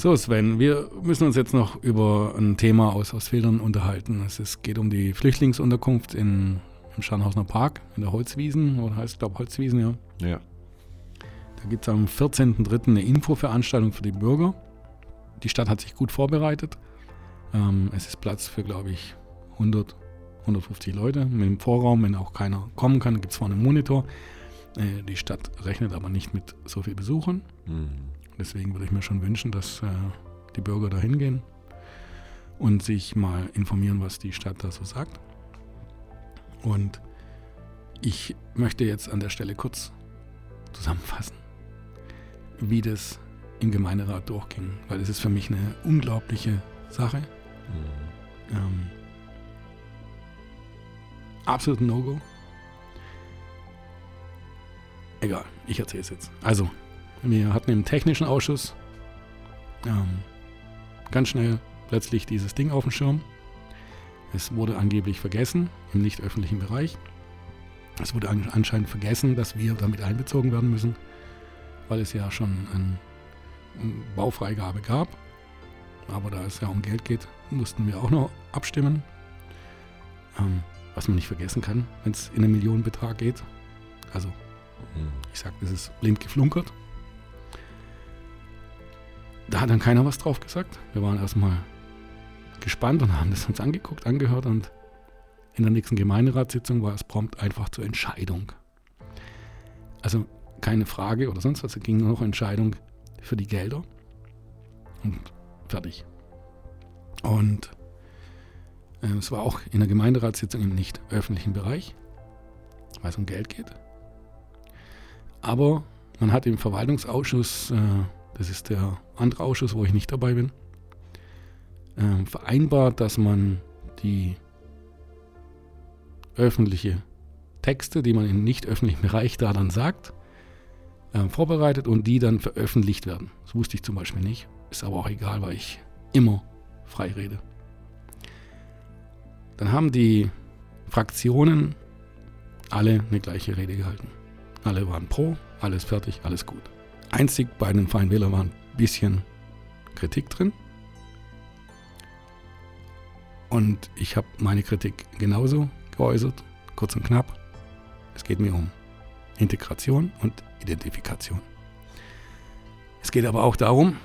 So, Sven, wir müssen uns jetzt noch über ein Thema aus, aus Filtern unterhalten. Es ist, geht um die Flüchtlingsunterkunft in, im Scharnhausener Park, in der Holzwiesen, oder heißt glaube Holzwiesen, ja. Ja. Da gibt es am 14.03. eine Infoveranstaltung für die Bürger. Die Stadt hat sich gut vorbereitet. Ähm, es ist Platz für, glaube ich, 100, 150 Leute mit dem Vorraum. Wenn auch keiner kommen kann, gibt es vorne einen Monitor. Äh, die Stadt rechnet aber nicht mit so viel Besuchern. Mhm. Deswegen würde ich mir schon wünschen, dass äh, die Bürger da hingehen und sich mal informieren, was die Stadt da so sagt. Und ich möchte jetzt an der Stelle kurz zusammenfassen, wie das im Gemeinderat durchging, weil es ist für mich eine unglaubliche Sache. Mhm. Ähm, absolut No-Go. Egal, ich erzähle es jetzt. Also, wir hatten im technischen Ausschuss ähm, ganz schnell plötzlich dieses Ding auf dem Schirm. Es wurde angeblich vergessen im nicht öffentlichen Bereich. Es wurde an, anscheinend vergessen, dass wir damit einbezogen werden müssen, weil es ja schon eine ein Baufreigabe gab. Aber da es ja um Geld geht, mussten wir auch noch abstimmen. Ähm, was man nicht vergessen kann, wenn es in einen Millionenbetrag geht. Also, Mhm. ich sag, das ist blind geflunkert. Da hat dann keiner was drauf gesagt. Wir waren erstmal gespannt und haben das uns angeguckt, angehört und in der nächsten Gemeinderatssitzung war es prompt einfach zur Entscheidung. Also keine Frage oder sonst was, es ging nur noch Entscheidung für die Gelder und fertig. Und äh, es war auch in der Gemeinderatssitzung im nicht öffentlichen Bereich, weil es um Geld geht. Aber man hat im Verwaltungsausschuss, äh, das ist der andere Ausschuss, wo ich nicht dabei bin, äh, vereinbart, dass man die öffentliche Texte, die man im nicht öffentlichen Bereich da dann sagt, äh, vorbereitet und die dann veröffentlicht werden. Das wusste ich zum Beispiel nicht. Ist aber auch egal, weil ich immer frei rede. Dann haben die Fraktionen alle eine gleiche Rede gehalten. Alle waren pro, alles fertig, alles gut. Einzig bei den Freien Wählern war ein bisschen Kritik drin. Und ich habe meine Kritik genauso geäußert, kurz und knapp. Es geht mir um Integration und Identifikation. Es geht aber auch darum,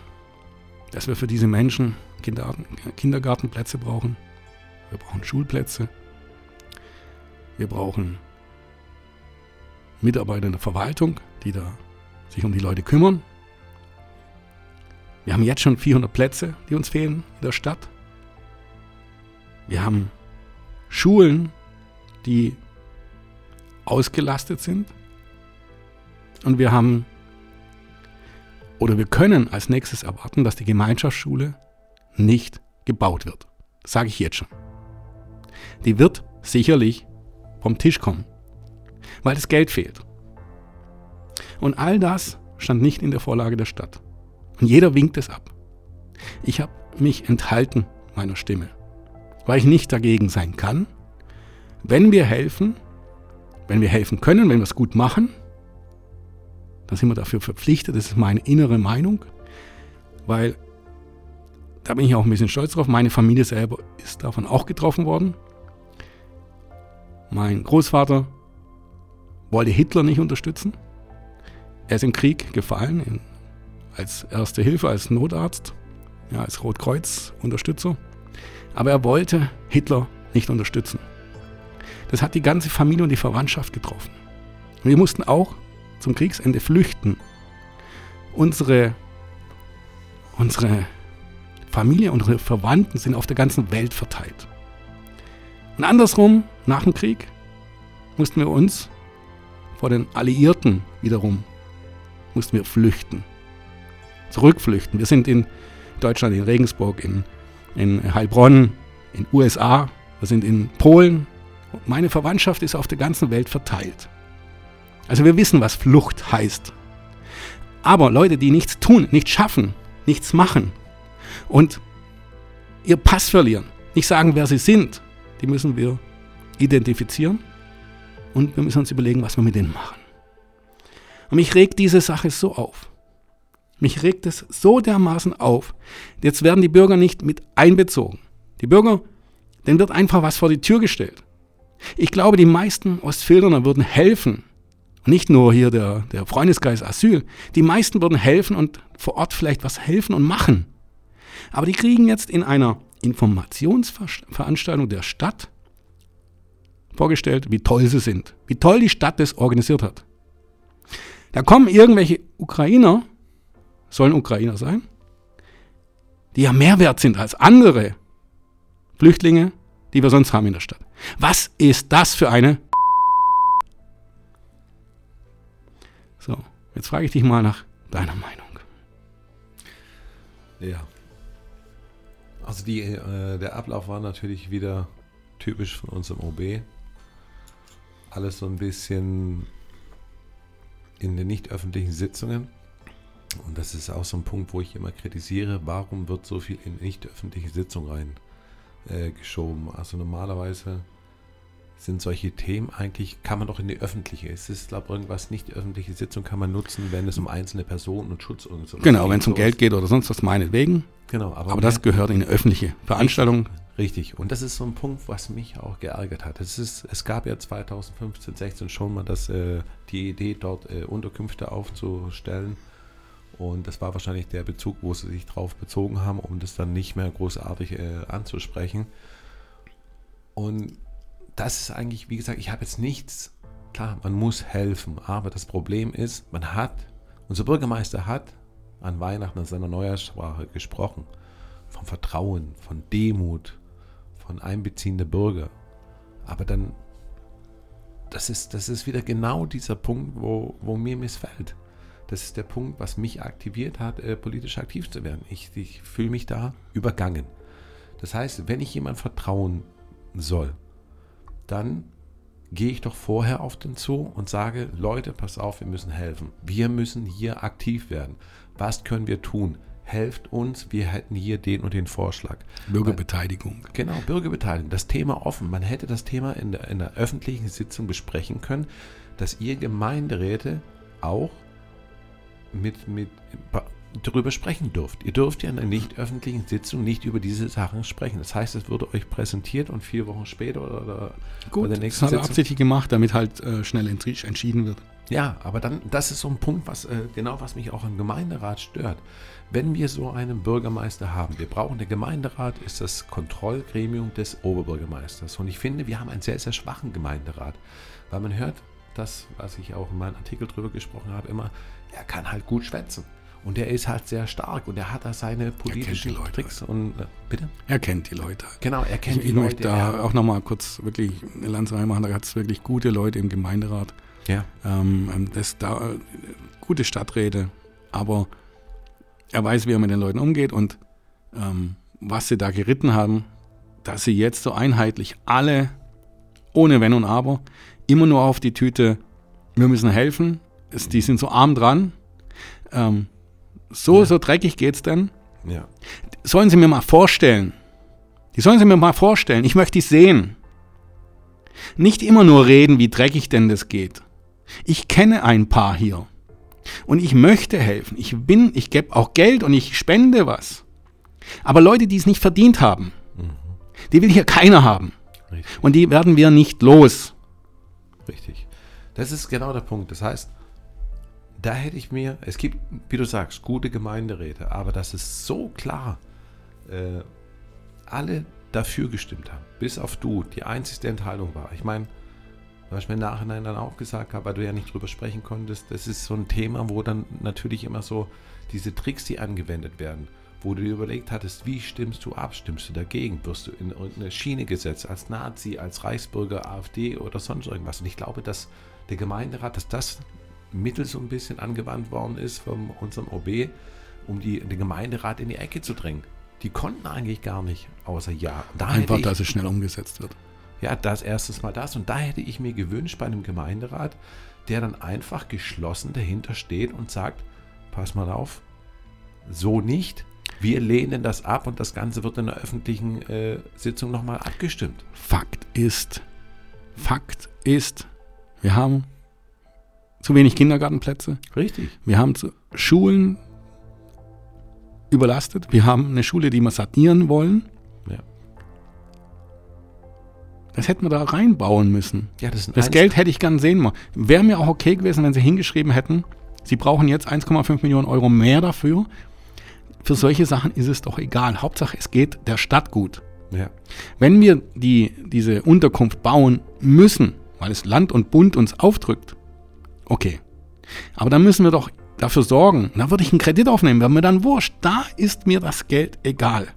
dass wir für diese Menschen Kindergarten, Kindergartenplätze brauchen. Wir brauchen Schulplätze. Wir brauchen Mitarbeiter in der Verwaltung, die da sich um die Leute kümmern. Wir haben jetzt schon 400 Plätze, die uns fehlen in der Stadt. Wir haben Schulen, die ausgelastet sind. Und wir haben oder wir können als nächstes erwarten, dass die Gemeinschaftsschule nicht gebaut wird. Das sage ich jetzt schon. Die wird sicherlich vom Tisch kommen, weil das Geld fehlt. Und all das stand nicht in der Vorlage der Stadt. Und jeder winkt es ab. Ich habe mich enthalten meiner Stimme, weil ich nicht dagegen sein kann. Wenn wir helfen, wenn wir helfen können, wenn wir es gut machen, dann sind wir dafür verpflichtet. Das ist meine innere Meinung, weil da bin ich auch ein bisschen stolz drauf. Meine Familie selber ist davon auch getroffen worden. Mein Großvater wollte Hitler nicht unterstützen. Er ist im Krieg gefallen als Erste Hilfe, als Notarzt, ja, als Rotkreuz-Unterstützer. Aber er wollte Hitler nicht unterstützen. Das hat die ganze Familie und die Verwandtschaft getroffen. Wir mussten auch zum Kriegsende flüchten. Unsere, unsere Familie, unsere Verwandten sind auf der ganzen Welt verteilt. Und andersrum, nach dem Krieg, mussten wir uns vor den Alliierten wiederum, mussten wir flüchten. Zurückflüchten. Wir sind in Deutschland, in Regensburg, in, in Heilbronn, in USA, wir sind in Polen. Meine Verwandtschaft ist auf der ganzen Welt verteilt. Also wir wissen, was Flucht heißt. Aber Leute, die nichts tun, nichts schaffen, nichts machen und ihr Pass verlieren, nicht sagen, wer sie sind, die müssen wir identifizieren und wir müssen uns überlegen, was wir mit denen machen. Und mich regt diese Sache so auf. Mich regt es so dermaßen auf. Jetzt werden die Bürger nicht mit einbezogen. Die Bürger, denen wird einfach was vor die Tür gestellt. Ich glaube, die meisten Ostfilderner würden helfen. Nicht nur hier der, der Freundeskreis Asyl. Die meisten würden helfen und vor Ort vielleicht was helfen und machen. Aber die kriegen jetzt in einer Informationsveranstaltung der Stadt vorgestellt, wie toll sie sind. Wie toll die Stadt das organisiert hat. Da kommen irgendwelche Ukrainer, sollen Ukrainer sein, die ja mehr wert sind als andere Flüchtlinge, die wir sonst haben in der Stadt. Was ist das für eine... So, jetzt frage ich dich mal nach deiner Meinung. Ja. Also die, äh, der Ablauf war natürlich wieder typisch von unserem OB. Alles so ein bisschen in den nicht öffentlichen Sitzungen. Und das ist auch so ein Punkt, wo ich immer kritisiere, warum wird so viel in nicht öffentliche Sitzungen rein äh, geschoben. Also normalerweise sind solche Themen eigentlich, kann man doch in die öffentliche. Es ist, glaube ich, irgendwas nicht öffentliche Sitzung kann man nutzen, wenn es um einzelne Personen und Schutz und so Genau, wenn es um Geld geht oder sonst was, meinetwegen. Genau, aber, aber das gehört in eine öffentliche Veranstaltung. Richtig. Und das ist so ein Punkt, was mich auch geärgert hat. Es, ist, es gab ja 2015, 16 schon mal das, äh, die Idee, dort äh, Unterkünfte aufzustellen. Und das war wahrscheinlich der Bezug, wo sie sich drauf bezogen haben, um das dann nicht mehr großartig äh, anzusprechen. Und das ist eigentlich, wie gesagt, ich habe jetzt nichts. Klar, man muss helfen, aber das Problem ist, man hat, unser Bürgermeister hat an Weihnachten in seiner Neujahrssprache gesprochen. Von Vertrauen, von Demut, von Einbeziehen der Bürger. Aber dann, das ist, das ist wieder genau dieser Punkt, wo, wo mir missfällt. Das ist der Punkt, was mich aktiviert hat, äh, politisch aktiv zu werden. Ich, ich fühle mich da übergangen. Das heißt, wenn ich jemand vertrauen soll, dann gehe ich doch vorher auf den zu und sage, Leute, pass auf, wir müssen helfen. Wir müssen hier aktiv werden. Was können wir tun? Helft uns, wir hätten hier den und den Vorschlag. Bürgerbeteiligung. Weil, genau, Bürgerbeteiligung. Das Thema offen. Man hätte das Thema in der, in der öffentlichen Sitzung besprechen können, dass ihr Gemeinderäte auch mit, mit darüber sprechen dürft. Ihr dürft ja in einer nicht öffentlichen Sitzung nicht über diese Sachen sprechen. Das heißt, es wurde euch präsentiert und vier Wochen später oder, oder Gut, bei der nächsten das hat er absichtlich gemacht, damit halt äh, schnell entschieden wird. Ja, aber dann, das ist so ein Punkt, was äh, genau was mich auch im Gemeinderat stört. Wenn wir so einen Bürgermeister haben, wir brauchen, der Gemeinderat ist das Kontrollgremium des Oberbürgermeisters. Und ich finde, wir haben einen sehr, sehr schwachen Gemeinderat. Weil man hört, das, was ich auch in meinem Artikel drüber gesprochen habe, immer, er kann halt gut schwätzen. Und er ist halt sehr stark und er hat da seine politischen Tricks und äh, bitte? Er kennt die Leute. Genau, er kennt ich, die ich Leute. Ich möchte da auch nochmal kurz wirklich eine Lanze reinmachen, da hat es wirklich gute Leute im Gemeinderat. Ja. Ähm, ähm, das da äh, gute Stadträte, aber er weiß, wie er mit den Leuten umgeht und ähm, was sie da geritten haben, dass sie jetzt so einheitlich alle, ohne Wenn und Aber, immer nur auf die Tüte, wir müssen helfen, ist, die sind so arm dran. Ähm, so, ja. so dreckig geht's denn? Ja. Sollen Sie mir mal vorstellen. Die sollen Sie mir mal vorstellen. Ich möchte die sehen. Nicht immer nur reden, wie dreckig denn das geht. Ich kenne ein paar hier. Und ich möchte helfen. Ich bin, ich gebe auch Geld und ich spende was. Aber Leute, die es nicht verdient haben, mhm. die will hier keiner haben. Richtig. Und die werden wir nicht los. Richtig. Das ist genau der Punkt. Das heißt, da hätte ich mir, es gibt, wie du sagst, gute Gemeinderäte, aber dass es so klar äh, alle dafür gestimmt haben, bis auf du, die einzigste Enthaltung war. Ich meine, was ich mir im Nachhinein dann auch gesagt habe, weil du ja nicht drüber sprechen konntest, das ist so ein Thema, wo dann natürlich immer so diese Tricks, die angewendet werden, wo du dir überlegt hattest, wie stimmst du ab, stimmst du dagegen, wirst du in irgendeine Schiene gesetzt, als Nazi, als Reichsbürger, AfD oder sonst irgendwas. Und ich glaube, dass der Gemeinderat, dass das Mittel so ein bisschen angewandt worden ist von unserem OB, um die, den Gemeinderat in die Ecke zu drängen. Die konnten eigentlich gar nicht, außer ja. Da Einfach, ich, dass es schnell umgesetzt wird. Ja, das erstes Mal das. Und da hätte ich mir gewünscht bei einem Gemeinderat, der dann einfach geschlossen dahinter steht und sagt, pass mal auf, so nicht. Wir lehnen das ab und das Ganze wird in der öffentlichen äh, Sitzung nochmal abgestimmt. Fakt ist, Fakt ist, wir haben zu wenig Kindergartenplätze. Richtig. Wir haben zu, Schulen, überlastet. Wir haben eine Schule, die wir sanieren wollen. Das hätten wir da reinbauen müssen. Ja, das, Das Geld hätte ich gern sehen wollen. Wäre mir auch okay gewesen, wenn sie hingeschrieben hätten, sie brauchen jetzt 1,5 Millionen Euro mehr dafür. Für solche Sachen ist es doch egal. Hauptsache, es geht der Stadt gut. Ja. Wenn wir die, diese Unterkunft bauen müssen, weil es Land und Bund uns aufdrückt, okay. Aber dann müssen wir doch dafür sorgen, da würde ich einen Kredit aufnehmen, wäre mir dann wurscht. Da ist mir das Geld egal.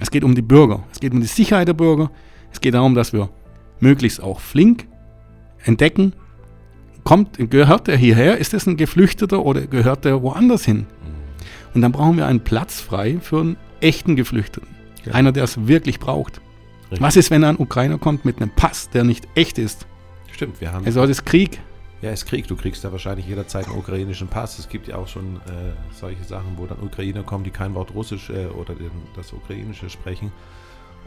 Es geht um die Bürger, es geht um die Sicherheit der Bürger, es geht darum, dass wir möglichst auch flink entdecken, kommt, gehört der hierher, ist es ein Geflüchteter oder gehört der woanders hin? Und dann brauchen wir einen Platz frei für einen echten Geflüchteten. Ja. Einer, der es wirklich braucht. Richtig. Was ist, wenn ein Ukrainer kommt mit einem Pass, der nicht echt ist? Stimmt, wir haben. Also das ist Krieg. Ja, es ist Krieg. Du kriegst ja wahrscheinlich jederzeit einen ukrainischen Pass. Es gibt ja auch schon äh, solche Sachen, wo dann Ukrainer kommen, die kein Wort Russisch äh, oder den, das Ukrainische sprechen.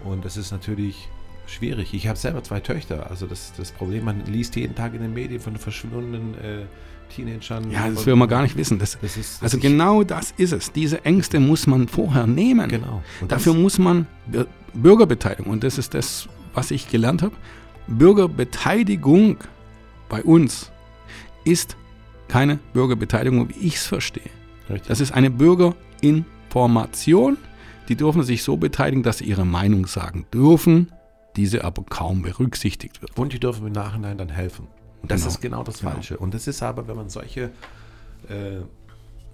Und das ist natürlich schwierig. Ich habe selber zwei Töchter. Also das, das Problem, man liest jeden Tag in den Medien von verschwundenen äh, Teenagern. Ja, das will man gar nicht wissen. Das, Das ist, also genau das ist es. Diese Ängste muss man vorher nehmen. Genau. Und Dafür muss man Bürgerbeteiligung, und das ist das, was ich gelernt habe, Bürgerbeteiligung bei uns ist keine Bürgerbeteiligung, wie ich es verstehe. richtig. Das ist eine Bürgerinformation. Die dürfen sich so beteiligen, dass sie ihre Meinung sagen dürfen, diese aber kaum berücksichtigt wird. Und die dürfen im Nachhinein dann helfen. Und das Genau. ist genau das Genau. Falsche. Und das ist aber, wenn man solche äh,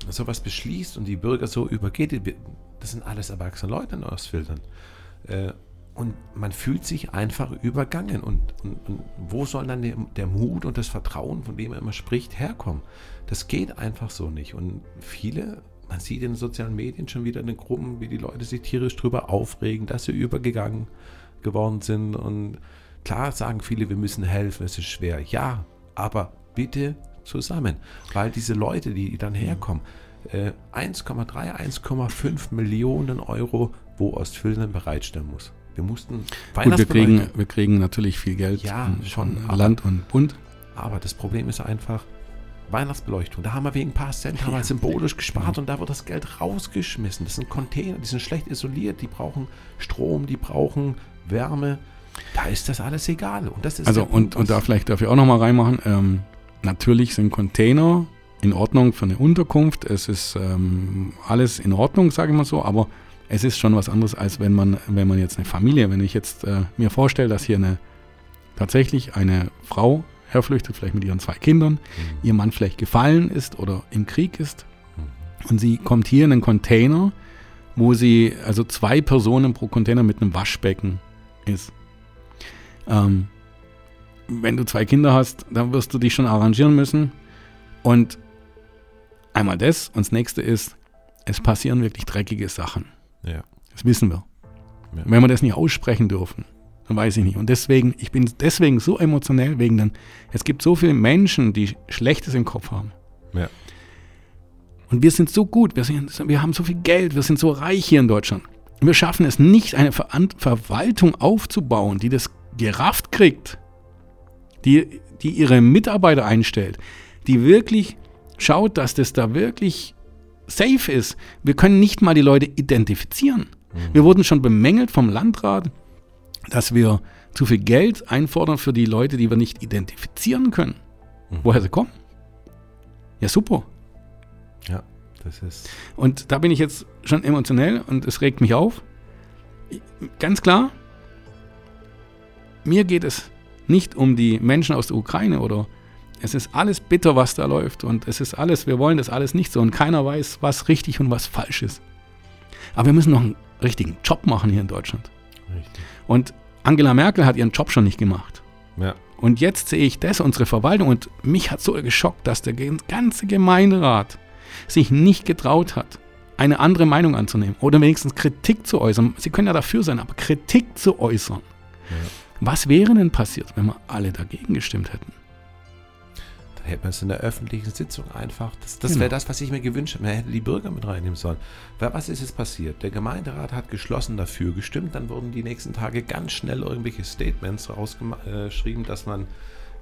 sowas beschließt und die Bürger so übergeht, das sind alles erwachsene Leute in Ostfildern. Äh, und man fühlt sich einfach übergangen. Und, und, und wo soll dann der, der Mut und das Vertrauen, von dem er immer spricht, herkommen? Das geht einfach so nicht. Und viele, man sieht in den sozialen Medien schon wieder in den Gruppen, wie die Leute sich tierisch drüber aufregen, dass sie übergegangen geworden sind. Und klar sagen viele, wir müssen helfen, es ist schwer. Ja, aber bitte zusammen. Weil diese Leute, die dann herkommen, äh, 1,3, 1,5 Millionen Euro, wo Ostfildern bereitstellen muss. Wir mussten Gut, wir kriegen, wir kriegen natürlich viel Geld Ja, schon, Land und Bund. Aber das Problem ist einfach Weihnachtsbeleuchtung. Da haben wir wegen ein paar Cent haben wir symbolisch gespart und da wird das Geld rausgeschmissen. Das sind Container, die sind schlecht isoliert, die brauchen Strom, die brauchen Wärme. Da ist das alles egal. Und das ist Also und, und da vielleicht darf ich auch nochmal reinmachen. Ähm, natürlich sind Container in Ordnung für eine Unterkunft. Es ist ähm, alles in Ordnung, sage ich mal so, aber es ist schon was anderes, als wenn man, wenn man jetzt eine Familie, wenn ich jetzt äh, mir vorstelle, dass hier eine tatsächlich eine Frau herflüchtet, vielleicht mit ihren zwei Kindern, Mhm. ihr Mann vielleicht gefallen ist oder im Krieg ist und sie kommt hier in einen Container, wo sie, also zwei Personen pro Container mit einem Waschbecken ist. Ähm, wenn du zwei Kinder hast, dann wirst du dich schon arrangieren müssen. Und einmal das und das nächste ist, es passieren wirklich dreckige Sachen. Ja. Das wissen wir. Ja. Wenn wir das nicht aussprechen dürfen, weiß ich nicht. Und deswegen, ich bin deswegen so emotionell wegen dann, es gibt so viele Menschen, die Schlechtes im Kopf haben. Ja. Und wir sind so gut, wir, sind, wir haben so viel Geld, wir sind so reich hier in Deutschland. Wir schaffen es nicht, eine Ver Verwaltung aufzubauen, die das gerafft kriegt, die, die ihre Mitarbeiter einstellt, die wirklich schaut, dass das da wirklich safe ist. Wir können nicht mal die Leute identifizieren. Wir wurden schon bemängelt vom Landrat, dass wir zu viel Geld einfordern für die Leute, die wir nicht identifizieren können. Woher sie kommen. Ja, super. ja, das ist. Und da bin ich jetzt schon emotionell und es regt mich auf. Ganz klar, mir geht es nicht um die Menschen aus der Ukraine oder es ist alles bitter, was da läuft und es ist alles, wir wollen das alles nicht so und keiner weiß, was richtig und was falsch ist. Aber wir müssen noch einen richtigen Job machen hier in Deutschland. Richtig. Und Angela Merkel hat ihren Job schon nicht gemacht. Ja. Und jetzt sehe ich das, unsere Verwaltung, und mich hat so geschockt, dass der ganze Gemeinderat sich nicht getraut hat, eine andere Meinung anzunehmen oder wenigstens Kritik zu äußern. Sie können ja dafür sein, aber Kritik zu äußern. Was wäre denn passiert, wenn wir alle dagegen gestimmt hätten? Hätte man es in der öffentlichen Sitzung einfach. Das, das Genau. wäre das, was ich mir gewünscht habe. Man hätte die Bürger mit reinnehmen sollen. Weil was ist jetzt passiert? Der Gemeinderat hat geschlossen dafür gestimmt. Dann wurden die nächsten Tage ganz schnell irgendwelche Statements rausgeschrieben, dass man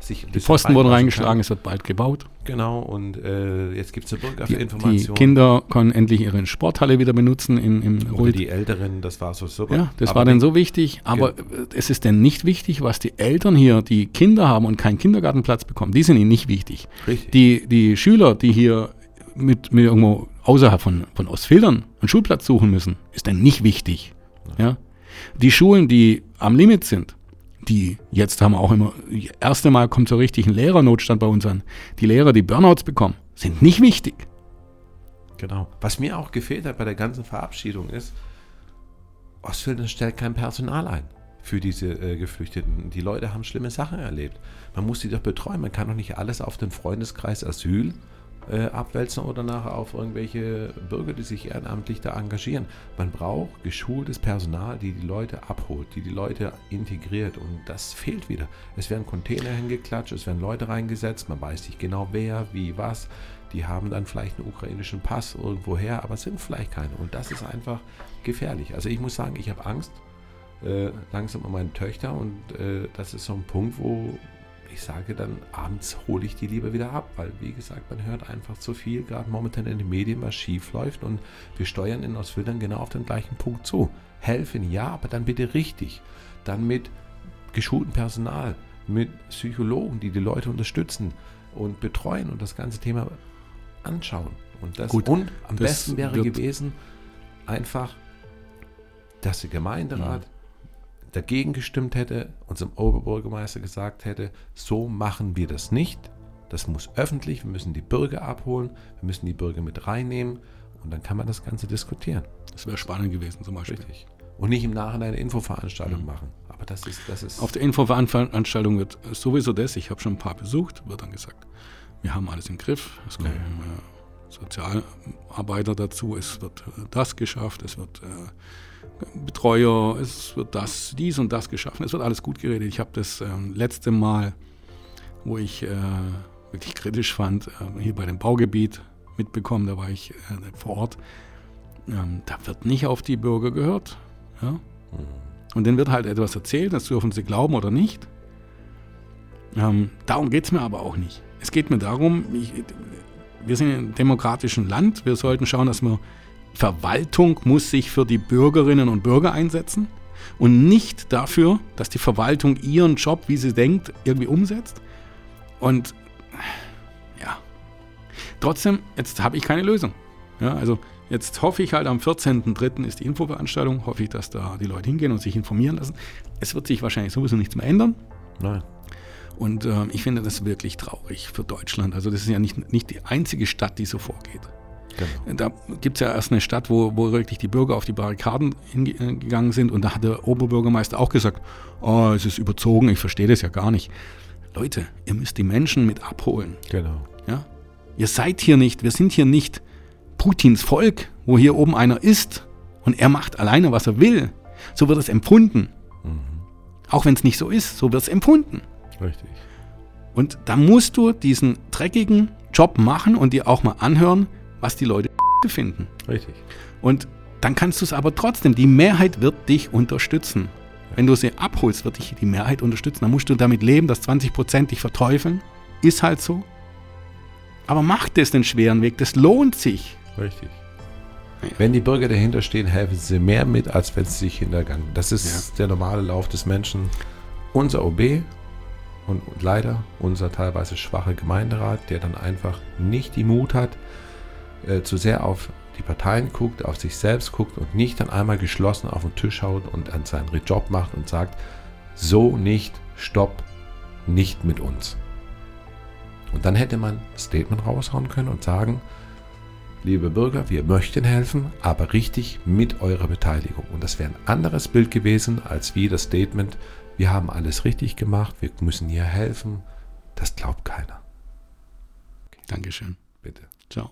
sich Die Pfosten wurden reingeschlagen, es wird bald gebaut. Genau, und äh, jetzt gibt es eine Die, die Bürgerinformation. Kinder können endlich ihre Sporthalle wieder benutzen in, im oder Rult. die Älteren, das war so super. Ja, das Aber war dann die- so wichtig. Aber äh, es ist denn nicht wichtig, was die Eltern hier, die Kinder haben und keinen Kindergartenplatz bekommen. Die sind ihnen nicht wichtig. Richtig. Die, die Schüler, die hier mit, mit irgendwo außerhalb von, von Ostfildern einen Schulplatz suchen müssen, ist dann nicht wichtig. Ja? Die Schulen, die am Limit sind, die jetzt haben auch immer, das erste Mal kommt so richtig ein Lehrernotstand bei uns an. Die Lehrer, die Burnouts bekommen, sind nicht wichtig. Genau. Was mir auch gefehlt hat bei der ganzen Verabschiedung ist, Ostfildern stellt kein Personal ein für diese äh, Geflüchteten. Die Leute haben schlimme Sachen erlebt. Man muss sie doch betreuen. Man kann doch nicht alles auf den Freundeskreis Asyl äh, abwälzen oder nachher auf irgendwelche Bürger, die sich ehrenamtlich da engagieren. Man braucht geschultes Personal, die die Leute abholt, die die Leute integriert und das fehlt wieder. Es werden Container hingeklatscht, es werden Leute reingesetzt, man weiß nicht genau wer, wie, was. Die haben dann vielleicht einen ukrainischen Pass irgendwo her, aber es sind vielleicht keine und das ist einfach gefährlich. Also ich muss sagen, ich habe Angst äh, langsam um meine Töchter und äh, das ist so ein Punkt, wo ich sage dann, abends hole ich die lieber wieder ab, weil wie gesagt, man hört einfach zu viel, gerade momentan in den Medien, was schief läuft und wir steuern in Ostfildern genau auf den gleichen Punkt zu. Helfen, ja, aber dann bitte richtig. Dann mit geschultem Personal, mit Psychologen, die die Leute unterstützen und betreuen und das ganze Thema anschauen. Und, das, Gut, und am besten wäre gewesen, einfach, dass der Gemeinderat dagegen gestimmt hätte, unserem Oberbürgermeister gesagt hätte, so machen wir das nicht. Das muss öffentlich, wir müssen die Bürger abholen, wir müssen die Bürger mit reinnehmen und dann kann man das Ganze diskutieren. Das wäre spannend gewesen zum Beispiel. Richtig. Und nicht im Nachhinein eine Infoveranstaltung machen. Aber das ist, das ist. Auf der Infoveranstaltung wird sowieso das, ich habe schon ein paar besucht, wird dann gesagt, wir haben alles im Griff, es kommen äh, Sozialarbeiter dazu, es wird äh, das geschafft, es wird äh, Betreuer, es wird das, dies und das geschaffen, es wird alles gut geredet. Ich habe das ähm, letzte Mal, wo ich äh, wirklich kritisch fand, äh, hier bei dem Baugebiet mitbekommen, da war ich äh, vor Ort, ähm, da wird nicht auf die Bürger gehört. Ja? Und dann wird halt etwas erzählt, das dürfen sie glauben oder nicht. Ähm, darum geht es mir aber auch nicht. Es geht mir darum, ich, wir sind in einem demokratischen Land, wir sollten schauen, dass wir Verwaltung muss sich für die Bürgerinnen und Bürger einsetzen und nicht dafür, dass die Verwaltung ihren Job, wie sie denkt, irgendwie umsetzt. Und ja, trotzdem, jetzt habe ich keine Lösung. Ja, also jetzt hoffe ich halt, am 14.03. ist die Infoveranstaltung, hoffe ich, dass da die Leute hingehen und sich informieren lassen. Es wird sich wahrscheinlich sowieso nichts mehr ändern. Nein. Und ähm, ich finde das wirklich traurig für Deutschland. Also das ist ja nicht, nicht die einzige Stadt, die so vorgeht. Genau. Da gibt es ja erst eine Stadt, wo, wo wirklich die Bürger auf die Barrikaden hingegangen sind. Und da hat der Oberbürgermeister auch gesagt, oh, es ist überzogen, ich verstehe das ja gar nicht. Leute, ihr müsst die Menschen mit abholen. Genau. Ja? Ihr seid hier nicht, wir sind hier nicht Putins Volk, wo hier oben einer ist und er macht alleine, was er will. So wird es empfunden. Auch wenn es nicht so ist, so wird es empfunden. Richtig. Und da musst du diesen dreckigen Job machen und dir auch mal anhören, was die Leute finden. Richtig. Und dann kannst du es aber trotzdem, die Mehrheit wird dich unterstützen. Wenn du sie abholst, wird dich die Mehrheit unterstützen. Dann musst du damit leben, dass 20% dich verteufeln. Ist halt so. Aber mach das den schweren Weg, das lohnt sich. Richtig. Wenn die Bürger dahinter stehen, helfen sie mehr mit, als wenn sie sich hintergangen. Das ist der normale Lauf des Menschen. Unser OB und leider unser teilweise schwache Gemeinderat, der dann einfach nicht die Mut hat, äh, zu sehr auf die Parteien guckt, auf sich selbst guckt und nicht dann einmal geschlossen auf den Tisch haut und an seinen Job macht und sagt, so nicht, stopp, nicht mit uns. Und dann hätte man ein Statement raushauen können und sagen, liebe Bürger, wir möchten helfen, aber richtig mit eurer Beteiligung. Und das wäre ein anderes Bild gewesen, als wie das Statement, wir haben alles richtig gemacht, wir müssen hier helfen. Das glaubt keiner. Dankeschön. Bitte. Ciao.